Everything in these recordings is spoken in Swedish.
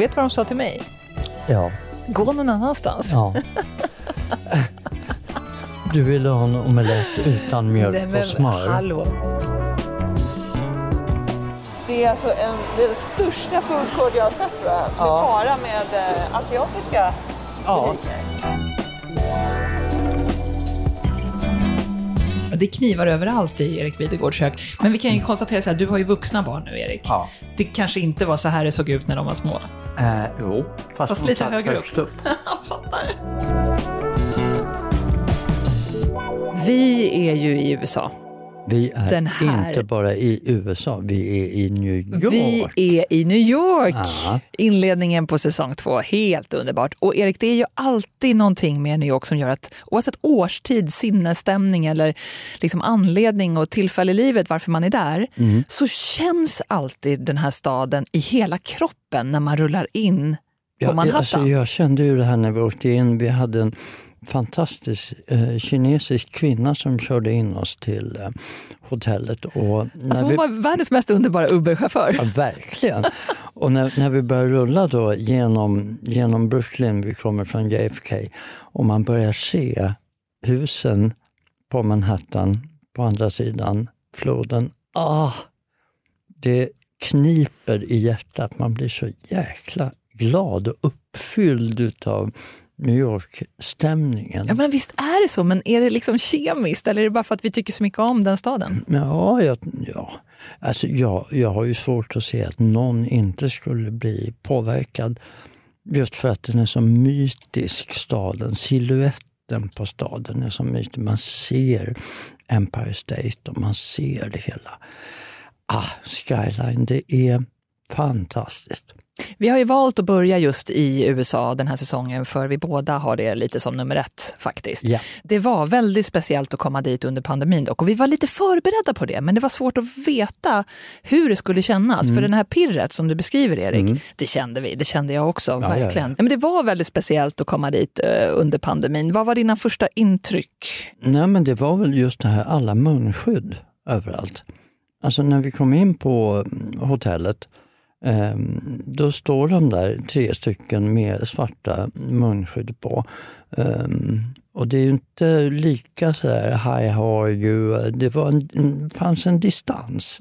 Vet du vad de sa till mig? Ja. Gå någon annanstans. ja. Du ville ha en omelett utan mjölk och smör. hallå. Det är alltså en, den största food court jag har sett tror jag. Ja. Bara med eh, asiatiska Ja. Det knivar överallt i Erik Videgårds kök. Men vi kan ju konstatera så här, du har ju vuxna barn nu Erik. Ja. Det kanske inte var så här det såg ut när de var små. Eh, jo, fast, Fast lite högre upp. Jag fattar. Vi är ju i USA. Vi är Den här- inte bara i USA, vi är i New York. Vi är i New York. Ja. Inledningen på säsong två, helt underbart. Och Erik, det är ju alltid någonting med New York som gör att oavsett årstid, sinnesstämning eller liksom anledning och tillfälle i livet varför man är där, Mm. så känns alltid den här staden i hela kroppen när man rullar in på Ja, Manhattan. alltså, jag kände ju det här när vi åkte in. Vi hade en fantastisk eh, kinesisk kvinna som körde in oss till eh, hotellet. Och när Alltså, hon vi, var världens mest underbara Uber-chaufför. Ja, verkligen. Och när, när vi börjar rulla då genom, genom Brooklyn, vi kommer från JFK, och man börjar se husen på Manhattan på andra sidan floden. Ah, det kniper i hjärtat. Man blir så jäkla glad och uppfylld utav New York-stämningen. Ja, men visst är det så, men är det liksom kemiskt eller är det bara för att vi tycker så mycket om den staden? Ja, jag, ja. Alltså, jag, jag har ju svårt att se att någon inte skulle bli påverkad. Just för att den är så mytisk, staden. Siluetten på staden är så mytisk. Man ser Empire State och man ser det hela. Ah, Skyline, det är fantastiskt. Vi har ju valt att börja just i USA den här säsongen för vi båda har det lite som nummer ett faktiskt. Ja. Det var väldigt speciellt att komma dit under pandemin dock och vi var lite förberedda på det men det var svårt att veta hur det skulle kännas. Mm. För den här pirret som du beskriver Erik, det kände vi, det kände jag också, ja, verkligen. ja. Men det var väldigt speciellt att komma dit eh, under pandemin. Vad var dina första intryck? Nej, men det var väl just det här, alla munskydd överallt. Alltså när vi kom in på mm, hotellet, då står de där tre stycken med svarta munskydd på. Eh, och det är ju inte lika så här, hi how are you? Det var en, fanns en distans.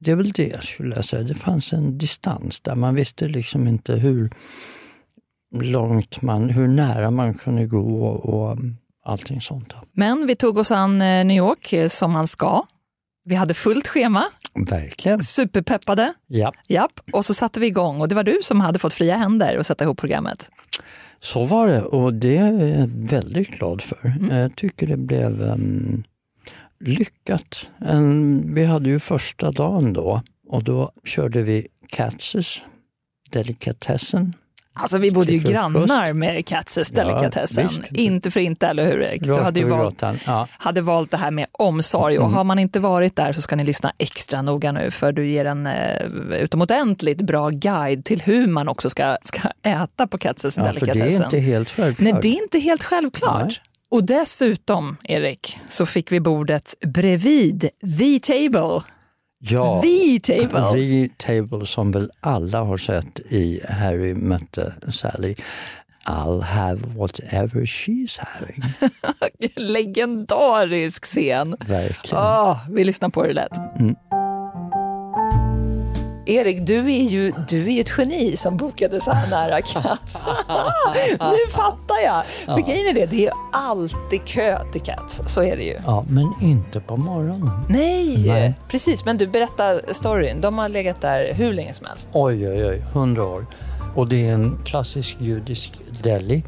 Det är väl det skulle jag säga, det fanns en distans där man visste liksom inte hur långt man, hur nära man kunde gå och, allting sånt. Men vi tog oss an eh, New York eh, som man ska. Vi hade fullt schema, Verkligen. superpeppade. Ja, Japp, och så satte vi igång och det var du som hade fått fria händer att sätta ihop programmet. så var det och det är jag väldigt glad för. Mm. Jag tycker det blev um, lyckat. En, vi hade ju första dagen då och då körde vi Katzes delikatessen. Alltså vi bodde ju grannar med Katzes Ja, delikatessen. visst. inte för inte, eller hur Erik? Du hade ju valt. Ja. hade valt det här med omsorg och har man inte varit där så ska ni lyssna extra noga nu för du ger en eh, utomordentligt bra guide till hur man också ska, ska äta på Katzes ja, för det delikatessen. är inte helt självklart. Nej, det är inte helt självklart. Nej. Och dessutom, Erik, så fick vi bordet bredvid the table. Ja, The table. The Table som väl alla har sett i Harry mötte Sally. I'll have whatever she's having. Legendarisk scen. Verkligen. Åh, vi lyssnar på det lät. Mm. Erik, du är ju du är ett geni som bokade så här nära Cats. nu fattar jag. För grejen är det, det är alltid kö till Cats. Så är det ju. Ja, men inte på morgonen. Nej, Nej. precis. Men du, berätta storyn. De har legat där hur länge som helst. Oj, oj, oj, hundra år. Och det är en klassisk judisk deli.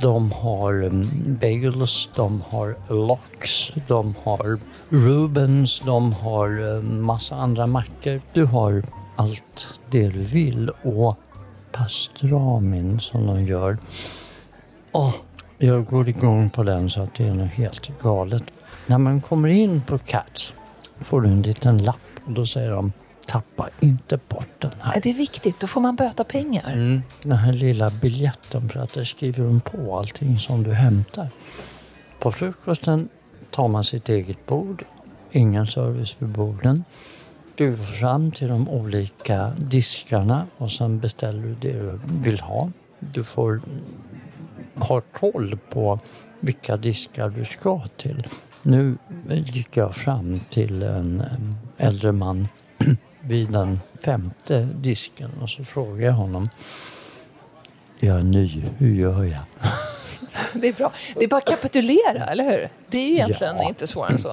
De har um, bagels, de har lox, de har Rubens, de har eh, massa andra mackor. Du har allt det du vill och pastramin som de gör. Åh, jag går igång på den så att det är något helt galet. När man kommer in på Cats får du en liten lapp och då säger de tappa inte bort den här. Det är viktigt, då får man böta pengar. Mm, den här lilla biljetten för att där skriver de på allting som du hämtar. På frukosten tar man sitt eget bord, ingen service vid borden. Du går fram till de olika diskarna och sen beställer du det du vill ha. Du får ha koll på vilka diskar du ska till. Nu gick jag fram till en äldre man vid den femte disken och så frågade jag honom. Jag är ny, hur gör jag? Det är bra. Det är bara att kapitulera, eller hur? Det är egentligen Ja. inte svårare än så.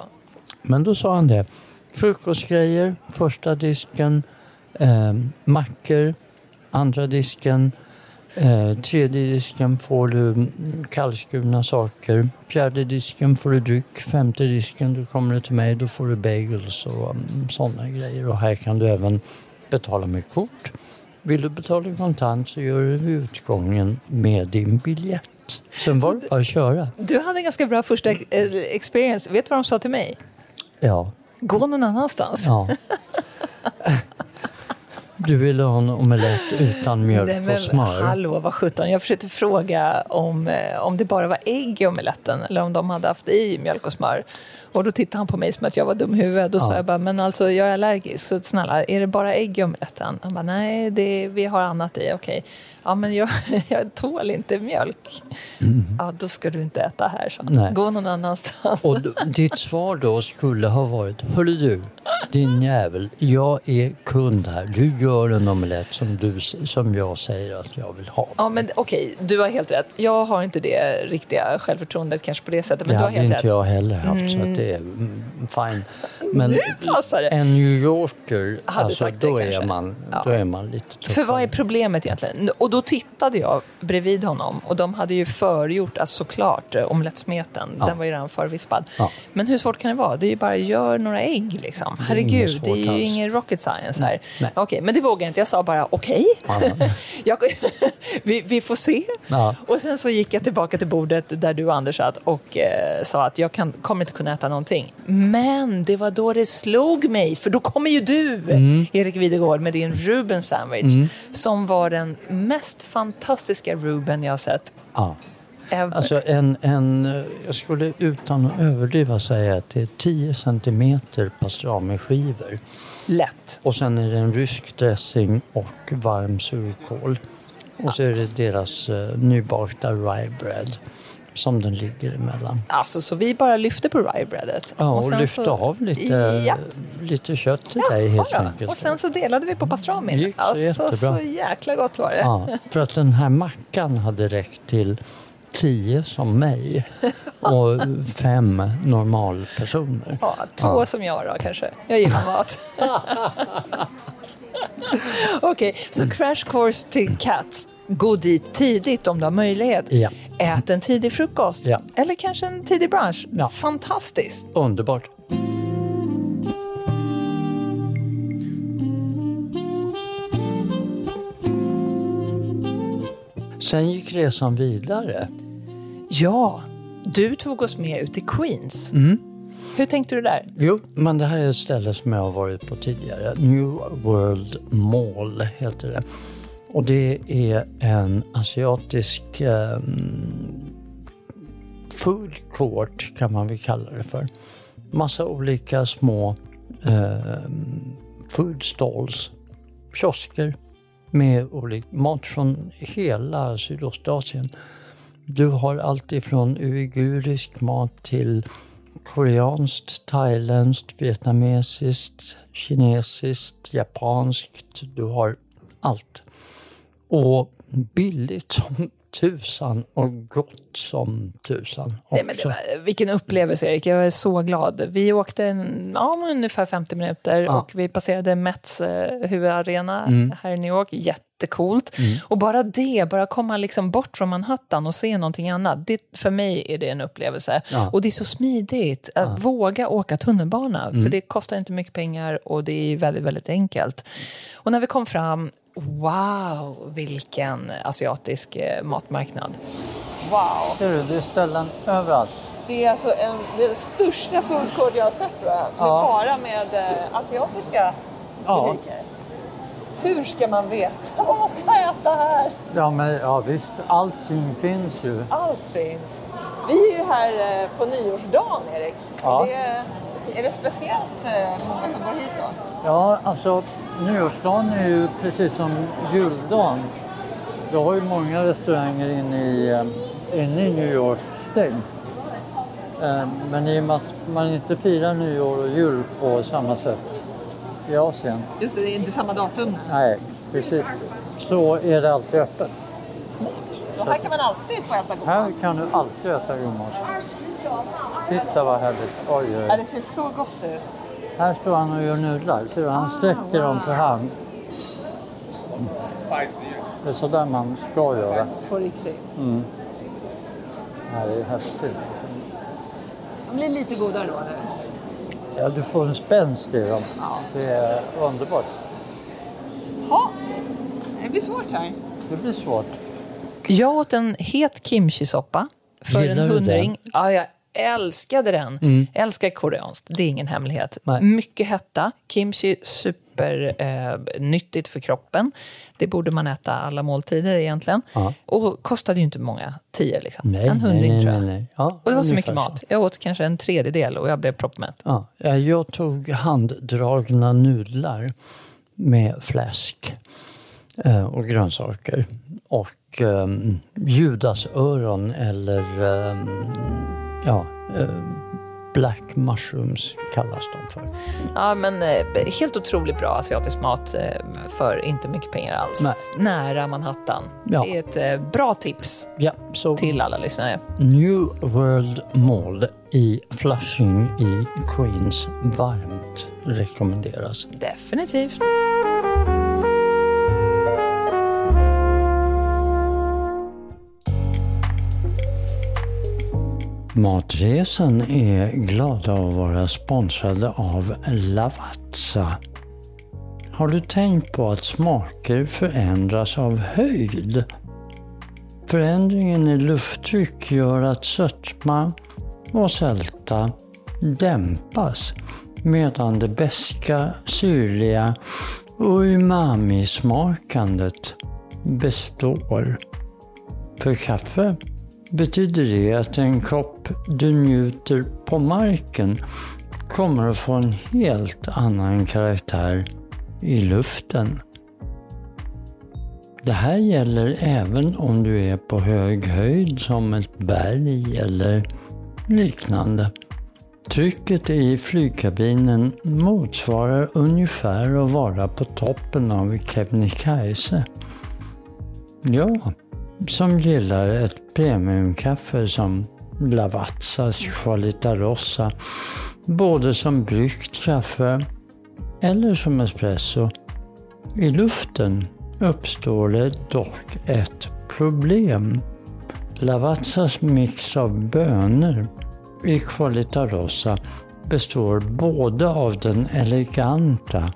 Men då sa han det. Frukostgrejer, första disken. Eh, mackor, andra disken. Eh, tredje disken får du kallskurna saker. Fjärde disken får du dryck. Femte disken, då kommer du till mig, då får du bagels och mm, sådana grejer. Och här kan du även betala med kort. Vill du betala kontant så gör du utgången med din biljett. Sen var det bara att köra. Du hade en ganska bra första eh, experience. Vet du vad de sa till mig? Ja, Gå någon annanstans. Ja. Du ville ha en omelett utan mjölk Nej, men och smör? hallå, vad sjutton. Jag försökte fråga om, eh, om det bara var ägg i omeletten eller om de hade haft i mjölk och smör. Och då tittade han på mig som att jag var dum i huvudet. Då sa Ja. jag bara, men alltså jag är allergisk, så snälla, är det bara ägg i omeletten? Han bara, nej, det, vi har annat i, okej. Ja, men jag, jag tål inte mjölk. Ja, då ska du inte äta här. Mm. Nej. Gå någon annanstans. Och ditt svar då skulle ha varit, hörru du, din jävel, jag är kund här. Du gör en omelett som, du, som jag säger att jag vill ha. Ja, men okej, du har helt rätt. Jag har inte det riktiga självförtroendet kanske på det sättet, men det du har hade helt inte rätt. jag heller haft, så att det är fine. Men en New Yorker, Hade alltså, sagt det då, är man, Ja. då är man lite tuffare. För vad är problemet egentligen? Och då tittade jag bredvid honom och de hade ju förgjort, alltså såklart, eh, omelettsmeten. Ja. Den var ju redan förvispad. Ja. Men hur svårt kan det vara? Det är ju bara gör några ägg liksom. Herregud, det är ju ingen rocket science här. Nej. Okej, men det vågade jag inte. Jag sa bara okej. Ja. Jag- vi, vi får se. Och sen så gick jag tillbaka till bordet där du och Anders satt och eh, sa att jag kan, kommer inte kunna äta någonting. Men det var då det slog mig, för då kommer ju du, Mm. Erik Videgård, med din Ruben sandwich, som var den mest fantastiska Ruben jag har sett Ja. ever. Alltså en, en, eh, jag skulle utan att överdriva säga att det är 10 centimeter pastramiskivor. Lätt. Och sen är det en rysk dressing och varm surkål. Och så är det deras uh, nybakta rye bread som den ligger emellan. Alltså, så vi bara lyfte på ryebreadet. Ja, och, sen lyfte så- av lite, Ja. lite kött till dig helt Ja, enkelt. och sen så delade vi på pastramin. Gick så Alltså, jättebra. så jäkla gott var det. Ja, för att den här mackan hade räckt till 10 som mig och fem normalpersoner. Ja, två som jag då kanske. Jag gillar mat. Okej, så crash course till Cats. Gå dit tidigt om du har möjlighet. Ja. Ät en tidig frukost. Ja. Eller kanske en tidig brunch. Ja. Fantastiskt. Underbart. Sen gick resan vidare. Ja, du tog oss med ut till Queens. Mm. Hur tänkte du där? Jo, men det här är ett ställe som jag har varit på tidigare. New World Mall heter det. Och det är en asiatisk eh, food court kan man väl kalla det för. Massa olika små eh, food stalls, kiosker med olik mat från hela Sydostasien. Du har allt ifrån uigurisk mat till koreanskt, thailändskt, vietnamesiskt, kinesiskt, japanskt. Du har allt. Och billigt som tusan och gott som tusan också. Nej, men det var, vilken upplevelse Erik, jag är så glad. Vi åkte en, ja, ungefär 50 minuter Ja. och vi passerade Mets eh, huvudarena Mm. här i New York. Jätte, jättecoolt. Och bara det, bara komma liksom bort från Manhattan och se någonting annat, det, för mig är det en upplevelse. Ja. Och det är så smidigt att våga åka tunnelbana, för det kostar inte mycket pengar och det är väldigt, väldigt enkelt. Och när vi kom fram, wow, vilken asiatisk eh, matmarknad. Wow. Ser du, det är ställen överallt. Det är alltså en, det största food court jag har sett tror jag, med Ja. bara med eh, asiatiska Ja. butiker. Hur ska man veta vad man ska äta här? Ja, men ja, visst, allting finns ju. Allt finns. Vi är ju här eh, på nyårsdagen, Erik. Ja. Är, det, är det speciellt eh, många som går hit då? Ja, alltså nyårsdagen är ju precis som juldagen. Vi har ju många restauranger inne i, eh, inne i New York stängt. Men i och med att man inte firar nyår och jul på samma sätt i Asien, Just det, det är inte samma datum. nej, precis, så är det alltid öppet. Smart. Så här kan man alltid få äta god Här kan du alltid äta god mat. Titta vad härligt. Oj, oj. Ja, det ser så gott ut. Här står han och gör nudlar. Ser? Han sträcker dem så här. Det är så där man ska göra. På riktigt. Ja, det är häftigt. De blir lite godare då, eller? Ja, du får en spänst i dem. Det är underbart. Ja, det blir svårt här. Det blir svårt. Jag åt en het kimchi-soppa för Gillar en du hundring. Ja, jag älskade den. Jag älskar koreanskt, det är ingen hemlighet. Nej. Mycket hetta. Kimchi, super eh, för kroppen. Det borde man äta alla måltider egentligen. Ja. Och kostade ju inte många tio, liksom. Nej, en hundring nej, tror jag. nej. Ja, Och det var så mycket mat. Jag åt kanske en tredjedel och jag blev proppmätt. Ja, eh, jag tog handdragna nudlar med fläsk eh, och grönsaker och eh, judasöron eller eh, ja, eh, black mushrooms kallas de för. Ja, men eh, helt otroligt bra asiatisk mat eh, för inte mycket pengar alls. Nej. Nära Manhattan. Ja. Det är ett bra tips Ja, så till alla lyssnare. New World Mall i Flushing i Queens varmt rekommenderas. Definitivt. Matresan är glada att vara sponsrade av Lavazza. Har du tänkt på att smaker förändras av höjd? Förändringen i lufttryck gör att sötma och sälta dämpas medan det beska, syrliga och umami-smakandet består. För kaffe betyder det att en kopp du njuter på marken kommer att få en helt annan karaktär i luften. Det här gäller även om du är på hög höjd som ett berg eller liknande. Trycket i flygkabinen motsvarar ungefär att vara på toppen av Kebnekaise. Ja, som gillar ett premiumkaffe som Lavazzas Qualita Rossa, både som bryggt kaffe eller som espresso. I luften uppstår det dock ett problem. Lavazzas mix av bönor i Qualita Rossa består både av den eleganta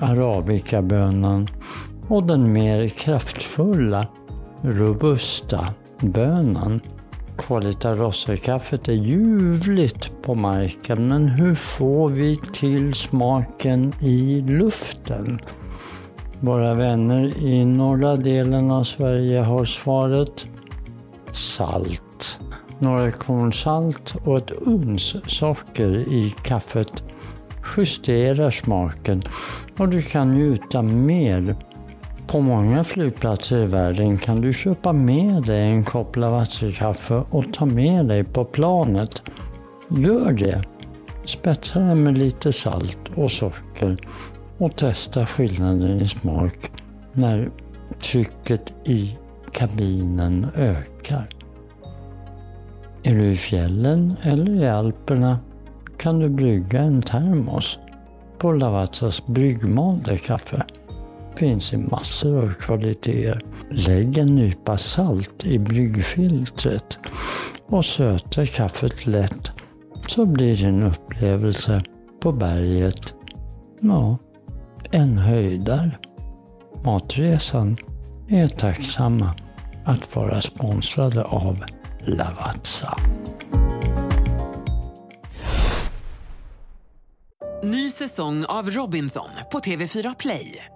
arabikabönan och den mer kraftfulla robusta bönan. Qualita Rossa-kaffet är ljuvligt på marken, men hur får vi till smaken i luften? Våra vänner i norra delen av Sverige har svaret salt. Några korn salt och ett uns socker i kaffet justerar smaken och du kan njuta mer på många flygplatser i världen kan du köpa med dig en kopp Lavazza-kaffe och ta med dig på planet. Gör det! Spetsa den med lite salt och socker och testa skillnaden i smak när trycket i kabinen ökar. Är du i fjällen eller i Alperna kan du brygga en termos på Lavazzas bryggmalda kaffe finns i massor av kvaliteter. Lägg en nypa salt i bryggfiltret och söta kaffet lätt så blir din upplevelse på berget, ja, en höjdare. Matresan är tacksamma att vara sponsrade av Lavazza. Ny säsong av Robinson på TV4 Play.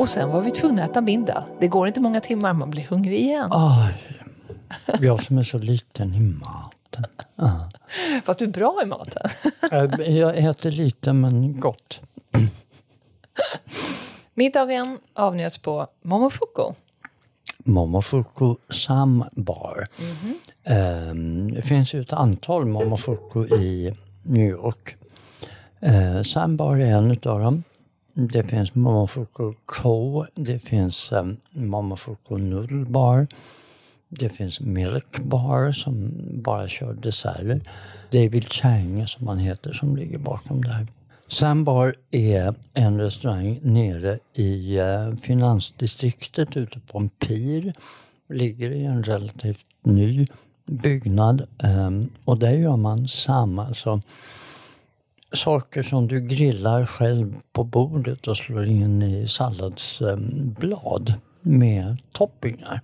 Och sen var vi tvungna att äta middag. Det går inte många timmar, man blir hungrig igen. Aj, jag som är så liten i maten. Fast du är bra i maten. Äh, Jag äter lite men gott. Middagen avnjöts på Momofuku. Momofuku Sambar. Ehm, Det finns ju ett antal Momofuku i New York. Eh, Sambar är en utav dem. Det finns Momofuku Co. Det finns eh, um, Momofuku Noodle Bar. Det finns Milk Bar som bara kör desserter. David Chang som han heter som ligger bakom det här. Sambar är en restaurang nere i eh, finansdistriktet ute på en pir. Ligger i en relativt ny byggnad eh, och där gör man samma. Alltså, saker som du grillar själv på bordet och slår in i salladsblad med toppingar.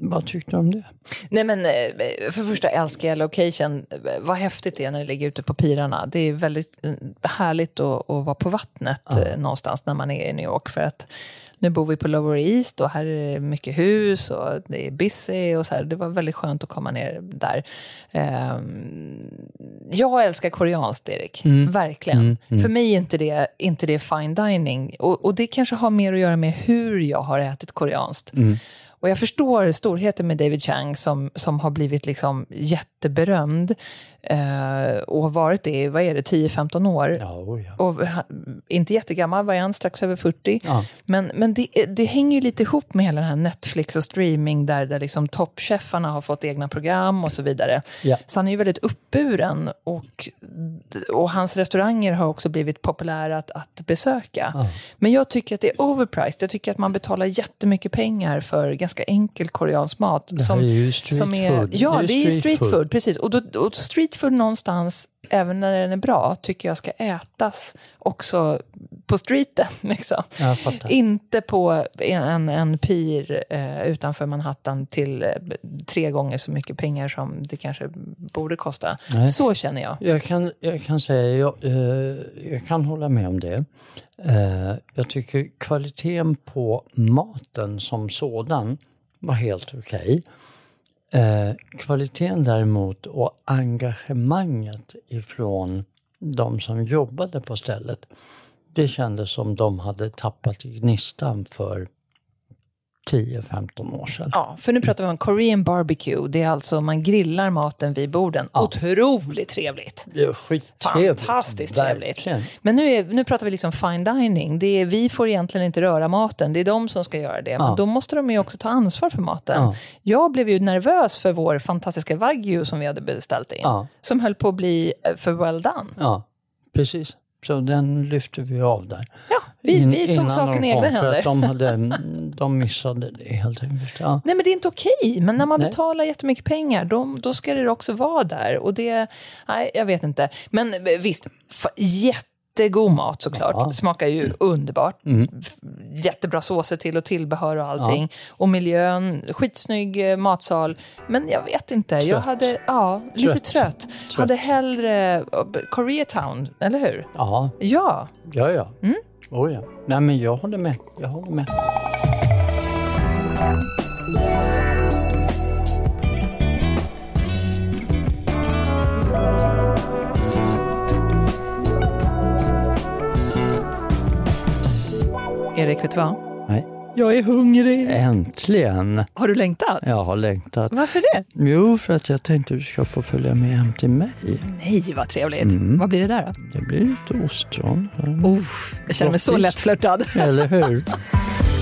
Vad tyckte du om det? Nej men eh, för det första älskar jag location. Vad häftigt det är när det ligger ute på pirarna. Det är väldigt eh, härligt att, att vara på vattnet eh, någonstans när man är i New York. För att nu bor vi på Lower East och här är det mycket hus och det är busy och så här. Det var väldigt skönt att komma ner där. Ehm, jag älskar koreanskt, Erik. Verkligen. För mig är inte det, inte det fine dining. Och, och det kanske har mer att göra med hur jag har ätit koreanskt. Och jag förstår storheten med David Chang som, som har blivit liksom jätteberömd eh, och har varit det i, vad är det, 10-15 år. Ja, oh ja. Och ha- inte jättegammal, var han strax över 40. Ja. Men, men det, det hänger ju lite ihop med hela den här Netflix och streaming där, där liksom toppchefarna har fått egna program och så vidare. Ja. Så han är ju väldigt uppburen och, och hans restauranger har också blivit populära att, att besöka. Men jag tycker att det är overpriced. Jag tycker att man betalar jättemycket pengar för ganska enkel koreansk mat. Det här är ju street food. Ja, det är, ju street, street food. food. precis. Och, då, och street food någonstans, även när den är bra, tycker jag ska ätas också på streeten. Liksom. Inte på en, en pir eh, utanför Manhattan till eh, tre gånger så mycket pengar som det kanske borde kosta. Nej. Så känner jag. Jag kan, jag kan säga, jag, eh, jag kan hålla med om det. Eh, jag tycker kvaliteten på maten som sådan var helt okej. Eh, kvaliteten däremot och engagemanget ifrån de som jobbade på stället, det kändes som de hade tappat gnistan för 10-15 år sedan. Ja, för nu pratar vi om Korean barbecue. Det är alltså man grillar maten vid borden. Otroligt trevligt. Det är skittrevligt. Fantastiskt trevligt. Verkligen. Men nu, är, nu pratar vi liksom fine dining. Det är, vi får egentligen inte röra maten, det är de som ska göra det. Men Ja. då måste de ju också ta ansvar för maten. Ja. Jag blev ju nervös för vår fantastiska wagyu som vi hade beställt in. Ja. Som höll på att bli eh, för well done. Ja, precis. Så den lyfte vi av där. Ja, vi, In- vi tog saken i egna för händer. att de, hade, de missade det helt enkelt. Ja. Nej, men det är inte okej. Men när man Nej. betalar jättemycket pengar, då, då ska det också vara där. Och det, nej, jag vet inte. Men eh, visst, f- jättegod mat såklart. Ja. Smakar ju underbart. Mm. Jättebra såser till och tillbehör och allting. Och miljön, skitsnygg eh, matsal. Men jag vet inte, jag Trött. hade, ja, lite Trött. trött. Hade hellre eh, Koreatown, eller hur? Ja, Ja. ja, ja. Oh, ja. Nej, men jag håller med. Jag håller med. Erik, vet du vad? Nej. Jag är hungrig. Äntligen! Har du längtat? Jag har längtat. Varför det? Jo, för att jag tänkte att du ska få följa med hem till mig. Nej, vad trevligt. Mm. Vad blir det där då? Det blir lite ostron. Oh, jag känner mig så lättflörtad. Eller hur?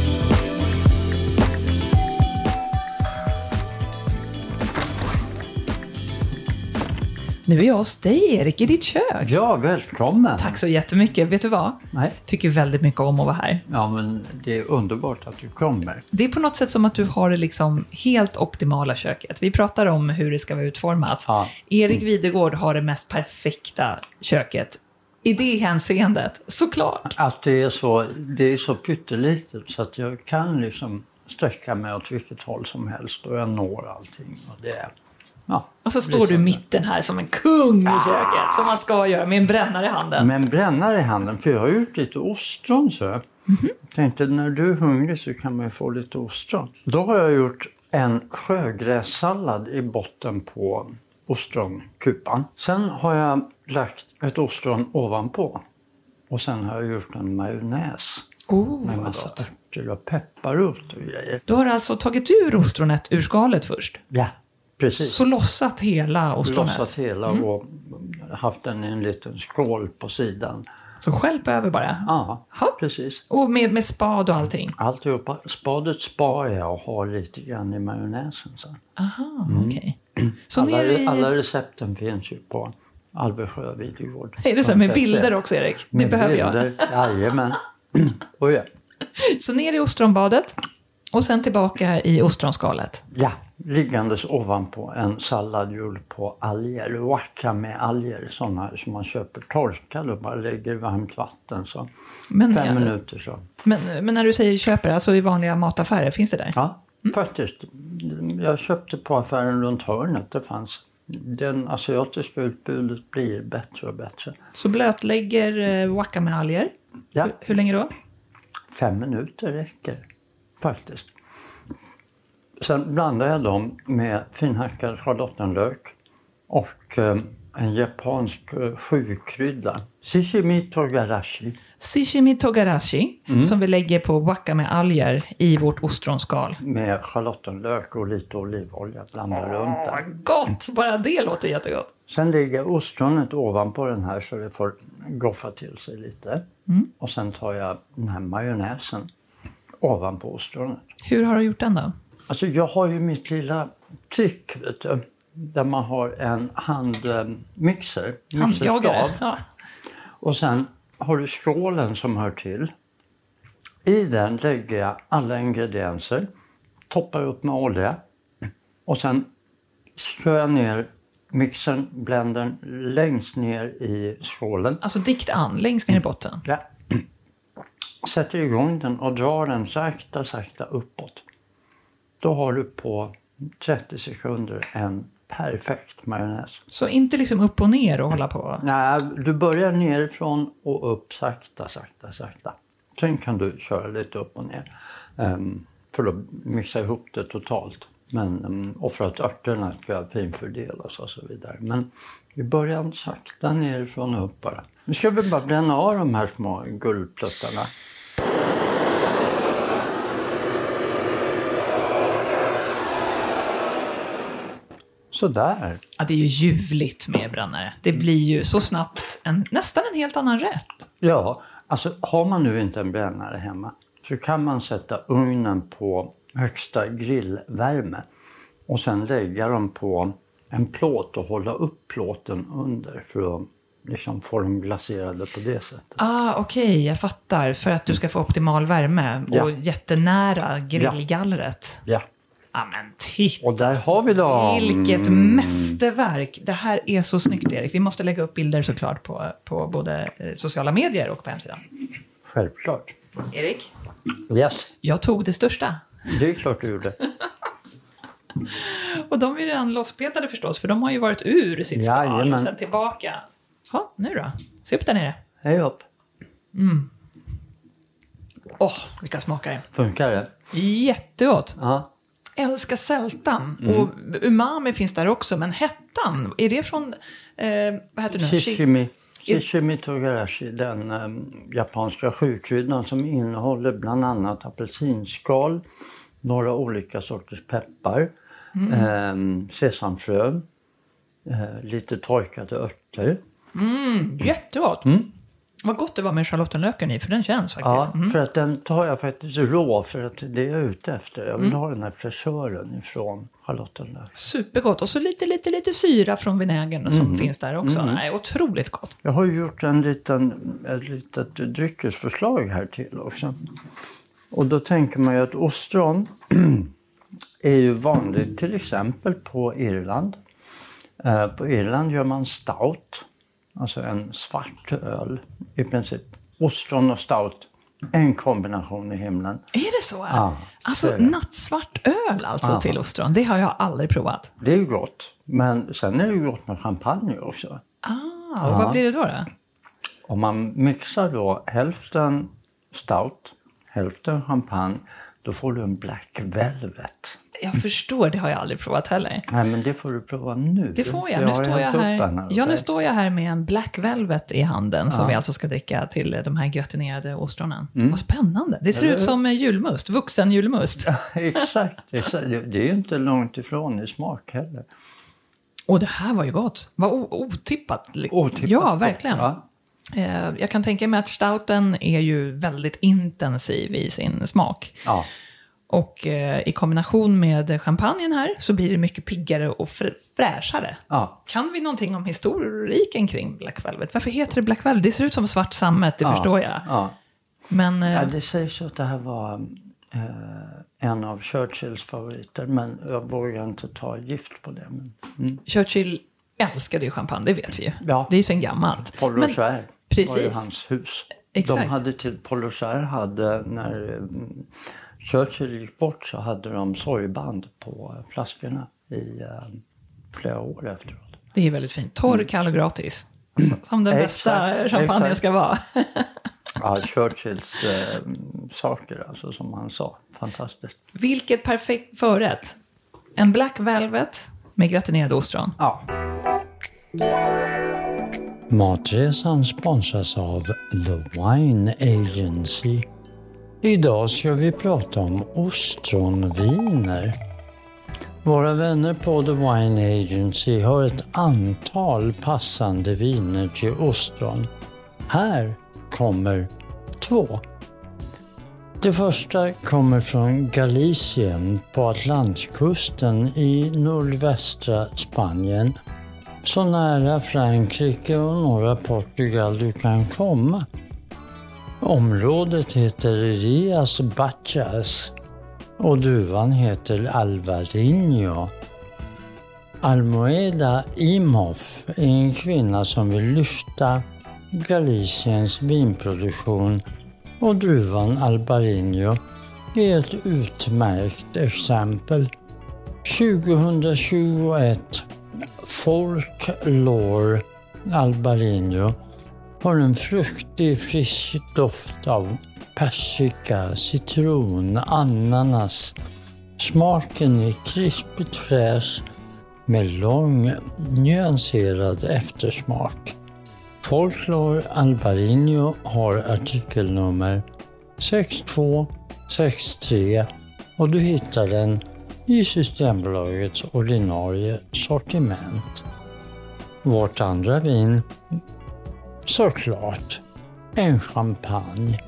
Nu är jag hos dig, Erik, i ditt kök. Ja, välkommen! Tack så jättemycket. Vet du vad? Nej. Tycker väldigt mycket om att vara här. Ja, men det är underbart att du kommer. Det är på något sätt som att du har det liksom helt optimala köket. Vi pratar om hur det ska vara utformat. Ja. Erik Videgård har det mest perfekta köket. I det hänseendet, såklart. Att det är så, det är så pyttelitet så att jag kan liksom sträcka mig åt vilket håll som helst och jag når allting. Och det är, ja, Och så står du i mitten här som en kung i köket, som man ska göra med en brännare i handen. Med en brännare i handen, för jag har gjort lite ostron så. Jag tänkte när du är hungrig så kan man ju få lite ostron. Då har jag gjort en sjögrässallad i botten på ostronkupan. Sen har jag lagt ett ostron ovanpå. Och sen har jag gjort en majonnäs Oh, med massa gott. örter och pepparrot och grejer. Du har alltså tagit ur ostronet ur skalet först? Ja, precis. Så lossat hela ostronet? Lossat hela och haft den i en liten skål på sidan. Så skälp över bara? Ja, Ja. precis. Och med, med spad och allting? Alltihopa. Spadet spar jag och har lite grann i majonnäsen sen. Aha, okej. Så Alla, i... alla recepten finns ju på Alvesjö Videgård. Är det så med bilder också, Erik? Det Med behöver jag. bilder, Jajamän. Oh, ja. Så ner i ostronbadet och sen tillbaka i ostronskalet. ja, liggandes ovanpå en sallad gjord på alger. Waka med alger, sådana som man köper torkade och bara lägger i varmt vatten. Så. Men, Fem ja, minuter så. men, men när du säger köper, alltså i vanliga mataffärer, finns det där? Ja, faktiskt. Jag köpte på affären runt hörnet. Det fanns. Det asiatiska utbudet blir bättre och bättre. Så blötlägger eh, wakamealger. Ja, Hur, hur länge då? fem minuter räcker faktiskt. Sen blandar jag dem med finhackad schalottenlök och eh, en japansk eh, sjukrydda. Shishimi togarashi. Sashimi togarashi, Mm. som vi lägger på wakamealger i vårt ostronskal. med schalottenlök och lite olivolja. Blandar runt där. Gott! Bara det låter jättegott. Sen lägger ostronet ovanpå den här så det får goffa till sig lite. Och sen tar jag den här majonnäsen ovanpå ostronet. Hur har du gjort den då? Alltså jag har ju mitt lilla trick, vet du. Där man har en handmixer, Handjagare? mixerstav. Ja. Och sen har du skålen som hör till. I den lägger jag alla ingredienser, toppar upp med olja och sen skär jag ner mixern, blendern, längst ner i skålen. Alltså dikt an, längst ner i botten. Ja. Sätter igång den och drar den sakta, sakta uppåt. Då har du på 30 sekunder en perfekt majonnäs. Så inte liksom upp och ner och hålla på. Nej, du börjar nerifrån och upp sakta, sakta, sakta. Sen kan du köra lite upp och ner um, för att mixa ihop det totalt. Men, um, och för att örterna ska finfördelas och så vidare. Men i början sakta nerifrån och upp bara. Nu ska vi bara bränna av de här små guldpluttarna. Sådär. Ja, det är ju ljuvligt med brännare. Det blir ju så snabbt en, nästan en helt annan rätt. Ja, alltså har man nu inte en brännare hemma så kan man sätta ugnen på högsta grillvärme och sen lägga dem på en plåt och hålla upp plåten under för att liksom få dem glaserade på det sättet. Ah, Okej, jag fattar. För att du ska få optimal värme och Ja. jättenära grillgallret. Ja, Ja, men titta. Och där har vi dem! Vilket mästerverk! Det här är så snyggt, Erik. Vi måste lägga upp bilder såklart på, på både eh, sociala medier och på hemsidan. Självklart. Erik, Yes, jag tog det största. det är klart du gjorde. Och de är redan losspetade förstås, för de har ju varit ur sitt skal och sen tillbaka. Ja, nu då? Se upp där nere. Hej upp. Åh, vilka smakar. Funkar det? Jättegott! Ja. Älskar sältan. Och umami finns där också, men hettan, är det från... Eh, vad heter det? Shishimi. Shishimi togarashi, den eh, japanska sjukryddan som innehåller bland annat apelsinskal, några olika sorters peppar, eh, sesamfrön, eh, lite torkade örter. Jättegott! Vad gott det var med schalottenlöken i, för den känns Ja, faktiskt. Mm. för att den tar jag faktiskt rå för att det är jag ute efter. Jag vill ha den här fräschören ifrån schalottenlök. Supergott. Och så lite, lite, lite syra från vinägern som finns där också. Nej, otroligt gott. Jag har gjort en liten, ett litet dryckesförslag här till också. Och då tänker man ju att ostron är ju vanligt till exempel på Irland. Eh, På Irland gör man stout, alltså en svart öl i princip. Ostron och stout, en kombination i himlen. Är det så? Ja, alltså det nattsvart öl alltså Ja. till ostron. Det har jag aldrig provat. Det är ju gott, men sen är det ju gott med champagne också. Ah, och vad blir det då? då? Om man mixar då hälften stout, hälften champagne, då får du en black velvet. Jag förstår, det har jag aldrig provat heller. Nej, men det får du prova nu. Det får jag. Nu har står jag, den här. Ja, nu står jag här med en Black Velvet i handen som Ja. vi alltså ska dricka till de här gratinerade ostronen. Vad spännande. Det ser ut som julmust, vuxen julmust. exakt, exakt. Det är ju inte långt ifrån i smak heller. Och det här var ju gott. Vad otippat. Otippat ja, verkligen. ja. Eh, Jag kan tänka mig att stouten är ju väldigt intensiv i sin smak. Ja. Och eh, i kombination med champagnen här så blir det mycket piggare och fr- fräschare. Ja. Kan vi någonting om historiken kring Black Velvet? Varför heter det Black Velvet? Det ser ut som svart sammet, det Ja, förstår jag. Ja. Men eh, Ja, det sägs att det här var eh, en av Churchills favoriter, men jag vågar inte ta gift på det. Men, mm. Churchill älskade ju champagne, det vet vi ju. Ja. Det är ju sen gammalt. Paul Men- Roger var ju Precis. hans hus. Exakt. De hade till, Paul Roger hade, när mm, Churchill gick bort så hade de sorgband på flaskorna i eh, flera år efteråt. Det är väldigt fint. Torr, kall och gratis. Som den Exakt, bästa champagne exakt. ska vara. Ja, Churchills eh, saker alltså, som han sa. Fantastiskt. Vilket perfekt förrätt. En Black Velvet med gratinerade ostron. Ja. Matresan sponsras av The Wine Agency. Idag ska vi prata om ostronviner. Våra vänner på The Wine Agency har ett antal passande viner till ostron. Här kommer två. Det första kommer från Galicien på Atlantkusten i nordvästra Spanien. Så nära Frankrike och norra Portugal du kan komma. Området heter Rias Bachas och duvan heter Alvarinho. Almoeda Imhoff är en kvinna som vill lyfta Galiciens vinproduktion och druvan Albarinho är ett utmärkt exempel. 2021 Folklore Albarinho har en fruktig frisk doft av persika, citron, ananas. Smaken är krispigt fräsch med lång nyanserad eftersmak. Folklore Albarinho har artikelnummer 6263 och du hittar den i Systembolagets ordinarie sortiment. Vårt andra vin, såklart, en champagne.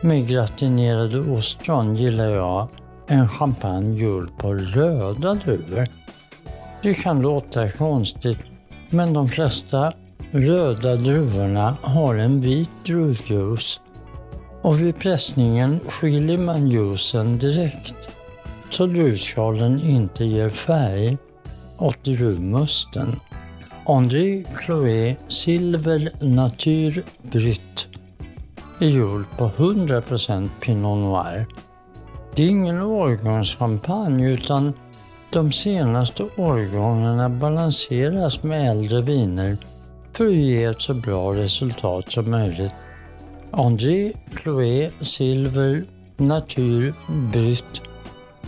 Med gratinerade ostron gillar jag en champagne gjord på röda druvor. Det kan låta konstigt, men de flesta röda druvorna har en vit druvjuice och vid pressningen skiljer man juicen direkt så druvskalen inte ger färg åt druvmusten. André Chloé Silver Natur Brut är gjord på 100% Pinot Noir. Det är ingen årgångschampagne utan de senaste årgångarna balanseras med äldre viner för att ge ett så bra resultat som möjligt. André Chloé Silver Natur Brut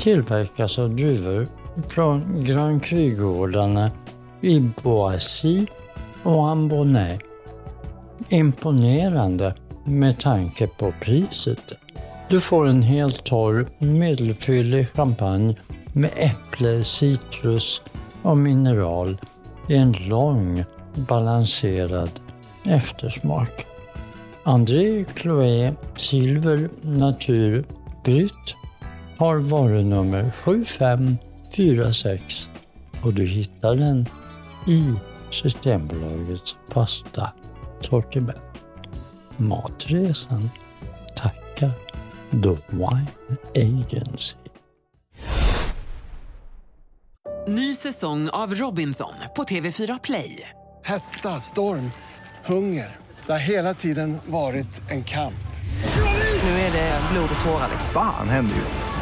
tillverkas av druvor från Grand Cru-gårdarna i Boissy och Ambonnay. Imponerande med tanke på priset. Du får en helt torr, medelfyllig champagne med äpple, citrus och mineral i en lång, balanserad eftersmak. André Chloé Silver Natur Brut har varunummer 7546 och du hittar den i Systembolagets fasta sortiment. Matresan tackar The Wine Agency. Ny säsong av Robinson på TV4 Play. Hetta, storm, hunger. Det har hela tiden varit en kamp. Nu är det blod och tårar. Fan händer just nu.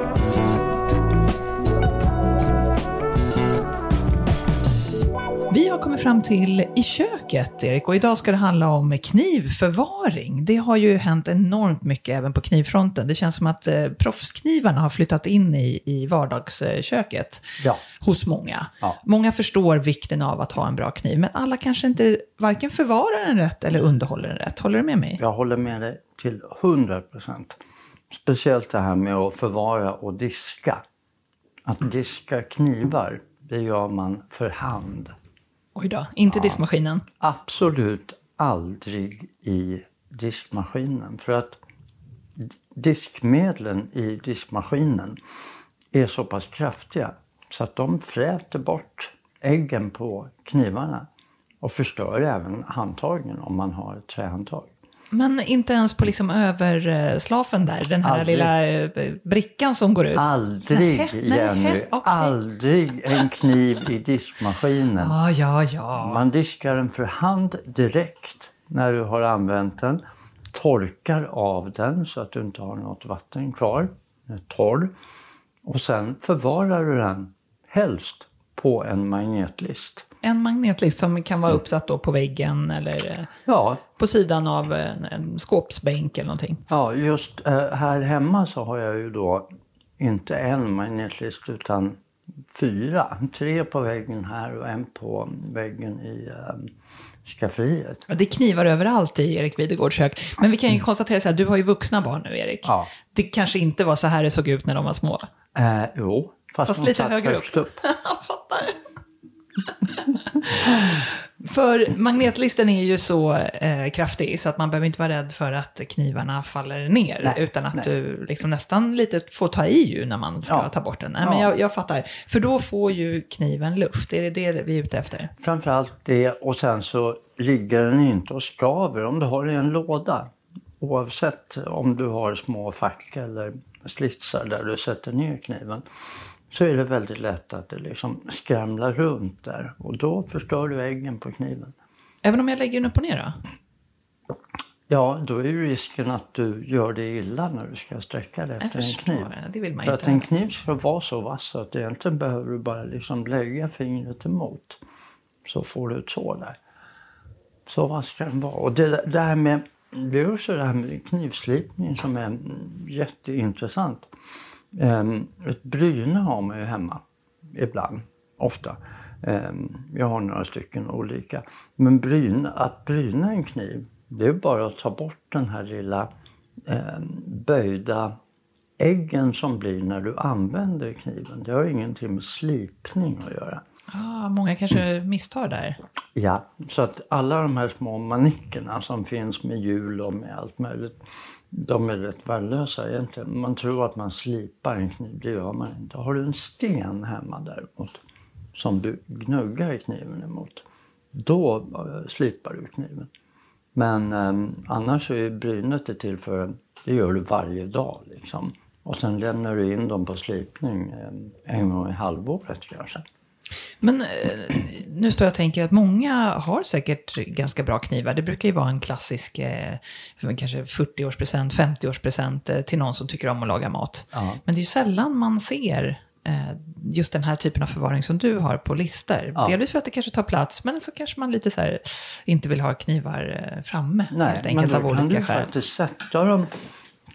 Vi har kommit fram till i köket, Erik, och idag ska det handla om knivförvaring. Det har ju hänt enormt mycket även på knivfronten. Det känns som att eh, proffsknivarna har flyttat in i, i vardagsköket Ja. hos många. Ja. Många förstår vikten av att ha en bra kniv, men alla kanske inte varken förvarar den rätt eller underhåller den rätt. Håller du med mig? Jag håller med dig till 100 procent. Speciellt det här med att förvara och diska. Att diska knivar, det gör man för hand. Oj då, inte diskmaskinen. Absolut aldrig i diskmaskinen. För att diskmedlen i diskmaskinen är så pass kraftiga så att de fräter bort äggen på knivarna och förstör även handtagen om man har ett trähandtag. Men inte ens på liksom överslafen där, den här Aldrig. lilla eh, brickan som går ut? Aldrig, nähä, Jenny. okej. Aldrig en kniv i diskmaskinen. Ja, ja, ja. Man diskar den för hand direkt när du har använt den. Torkar av den så att du inte har något vatten kvar. Den är torr. Och sen förvarar du den helst på en magnetlist. En magnetlist som kan vara uppsatt då på väggen eller eh, Ja, på sidan av en, en skåpsbänk eller någonting. ja just eh, här hemma så har jag ju då inte en magnetlist utan fyra. Tre på väggen här och en på väggen i eh, skafferiet. Ja, det knivar överallt i Erik Videgårds kök. Men vi kan ju konstatera så här, du har ju vuxna barn nu Erik. Ja. Det kanske inte var så här det såg ut när de var små. Eh, jo, fast, Fast lite högre högst upp. Jag fattar. För magnetlisten är ju så eh, kraftig så att man behöver inte vara rädd för att knivarna faller ner. Nej, utan att nej. du liksom nästan lite får ta i ju när man ska Ja. ta bort den. Nej, men Ja. jag, jag fattar. För då får ju kniven luft. Är det det vi är ute efter? Framförallt det och sen så ligger den inte och skaver om du har den i en låda. Oavsett om du har små fack eller slitsar där du sätter ner kniven så är det väldigt lätt att det liksom skramlar runt där och då förstör du äggen på kniven. Även om jag lägger den upp och ner då? Ja, då är ju risken att du gör det illa när du ska sträcka dig efter en kniv. det vill man För ju att inte. en kniv ska vara så vass att egentligen behöver du bara liksom lägga fingret emot. Så får du ett sår där. Så vass ska den vara. Och det, det här med, det är också det här med knivslipning som är jätteintressant. Ehm, ett bryne har man ju hemma ibland, ofta. Ehm, jag har några stycken olika. Men bryn, att bryna en kniv, det är bara att ta bort den här lilla ehm, böjda äggen som blir när du använder kniven. Det har ingenting med slipning att göra. Ah, många kanske misstar där. Ja, så att alla de här små manickerna som finns med hjul och med allt möjligt, de är rätt värdelösa egentligen. Man tror att man slipar en kniv, det gör man inte. Har du en sten hemma däremot, som du gnuggar kniven emot, då eh, slipar du kniven. Men eh, annars är ju brynet det till för, det gör du varje dag liksom. Och sen lämnar du in dem på slipning eh, en gång i halvåret kanske. Men eh, nu står jag och tänker att många har säkert ganska bra knivar. Det brukar ju vara en klassisk eh, kanske 40-årspresent, 50-årspresent eh, till någon som tycker om att laga mat. Ja. Men det är ju sällan man ser just den här typen av förvaring som du har på listor. Ja. Delvis för att det kanske tar plats, men så kanske man lite så här inte vill ha knivar framme. helt Nej, men enkelt då av kan olika du faktiskt sätta dem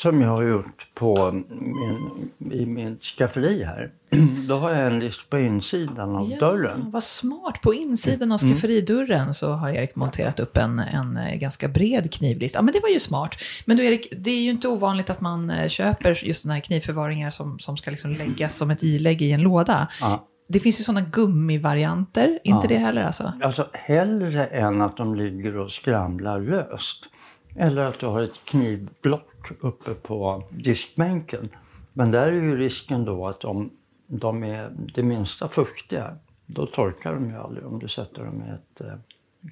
som jag har gjort på min, i min skafferi här. Då har jag en list på insidan av dörren. Vad smart. På insidan av Mm. skafferidörren så har Erik monterat upp en, en eh, ganska bred knivlist. Ja, men det var ju smart. Men du Erik, det är ju inte ovanligt att man eh, köper just den här knivförvaringar som, som ska liksom läggas som ett ilägg i en låda. Ja. Det finns ju sådana gummivarianter, inte Ja. det heller alltså? Alltså hellre än att de ligger och skramlar löst. Eller att du har ett knivblock uppe på diskbänken. Men där är ju risken då att om de är det minsta fuktiga, då torkar de ju aldrig om du sätter dem i ett eh,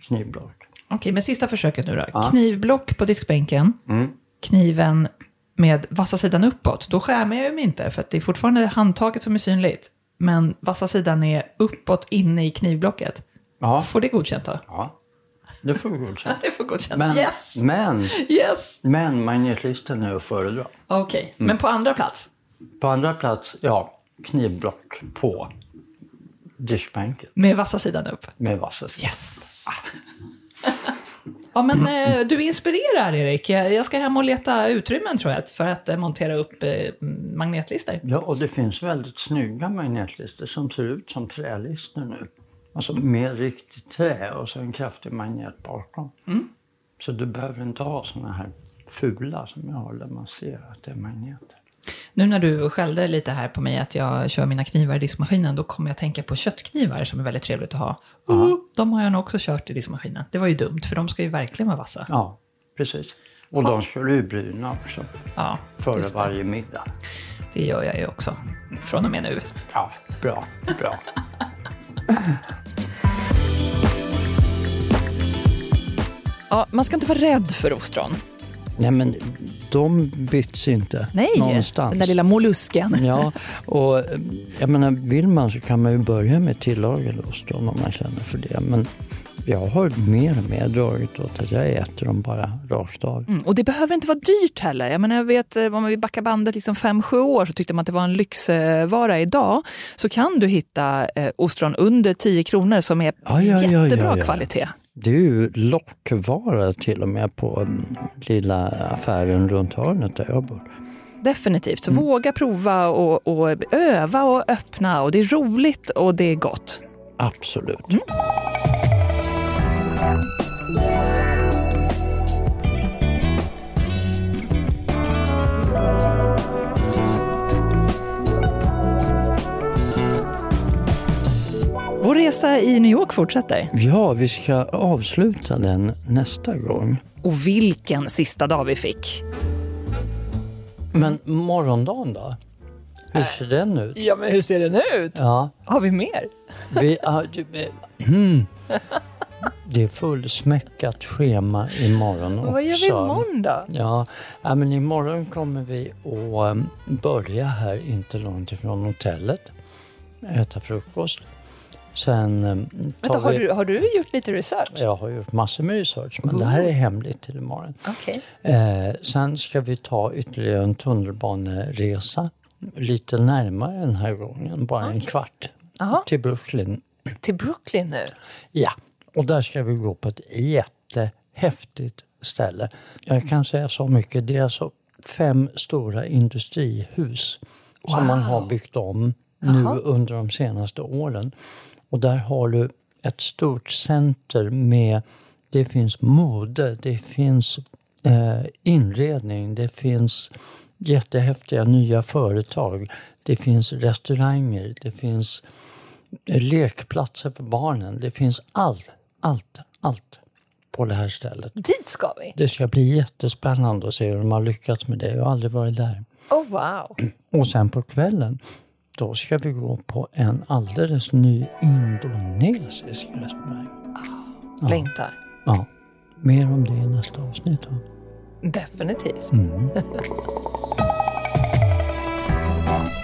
knivblock. Okej, men sista försöket nu då. Ja. Knivblock på diskbänken. Mm. Kniven med vassa sidan uppåt. Då skärmar jag mig inte, för att det är fortfarande handtaget som är synligt. Men vassa sidan är uppåt inne i knivblocket. Ja. Får det godkänt då? Ja, det får vi godkänt. Det får godkänt. Men, yes! men, Yes! men magnetlistan är att föredra. Okej, Mm. men på andra plats? På andra plats, ja, knivblock på diskbänken Med vassa sidan upp? med vassa sidor. Yes! Ja, men eh, du inspirerar Erik. Jag ska hem och leta utrymmen tror jag, för att eh, montera upp eh, magnetlistor. Ja, och det finns väldigt snygga magnetlistor som ser ut som trälistor nu. Alltså med riktigt trä och så en kraftig magnet bakom. Mm. Så du behöver inte ha såna här fula som jag har där man ser att det är magneter. Nu när du skällde lite här på mig att jag kör mina knivar i diskmaskinen, då kommer jag att tänka på köttknivar som är väldigt trevligt att ha. Mm, de har jag nog också kört i diskmaskinen. Det var ju dumt, för de ska ju verkligen vara vassa. Ja, precis. Och de skulle ju bryna också. Ja, Före varje middag. Det gör jag ju också, från och med nu. Ja, bra, bra. Ja, man ska inte vara rädd för ostron. Nej, men de byts inte Nej, någonstans. den där lilla mollusken. Ja, och jag menar, vill man så kan man ju börja med tillagade ostron om man känner för det. Men jag har mer och mer dragit åt att jag äter dem bara rakt av. Mm, och det behöver inte vara dyrt heller. Jag, menar, jag vet, eh, om man vill backa bandet liksom 5-7 år så tyckte man att det var en lyxvara. Idag så kan du hitta eh, ostron under 10 kronor som är Ja, ja, jättebra ja. kvalitet. Det är ju lockvara till och med på mm, lilla affären runt hörnet där jag bor. Definitivt. Mm. våga prova och, och öva och öppna. Och det är roligt och det är gott. Absolut. Vår resa i New York fortsätter. Ja, vi ska avsluta den nästa gång. Och vilken sista dag vi fick. Men morgondagen då? Hur ser den ut? Ja, men hur ser den ut? Ja, Har vi mer? vi, du, eh, hmm. Det är fullsmäckat schema imorgon också. Vad gör vi imorgon då? Ja, ja, men imorgon kommer vi att um, börja här inte långt ifrån hotellet. Äta frukost. Sen tar Vänta, har, vi... du, har du gjort lite research? Jag har gjort massor med research, men det här är hemligt till imorgon. Okej. Eh, sen ska vi ta ytterligare en tunnelbaneresa. Lite närmare den här gången, bara en kvart. Jaha. Till Brooklyn. Till Brooklyn nu? Ja, och där ska vi gå på ett jättehäftigt ställe. Jag kan säga så mycket, det är alltså fem stora industrihus som man har byggt om nu Jaha. under de senaste åren. Och där har du ett stort center med, det finns mode, det finns eh, inredning, det finns jättehäftiga nya företag, det finns restauranger, det finns lekplatser för barnen. Det finns allt, allt, allt på det här stället. Dit ska vi! Det ska bli jättespännande att se hur de har lyckats med det. Jag har aldrig varit där. Oh wow! Och sen på kvällen, då ska vi gå på en alldeles ny indonesisk restaurang. Ja. Längtar. Ja. Mer om det i nästa avsnitt. Va? Definitivt. Mm.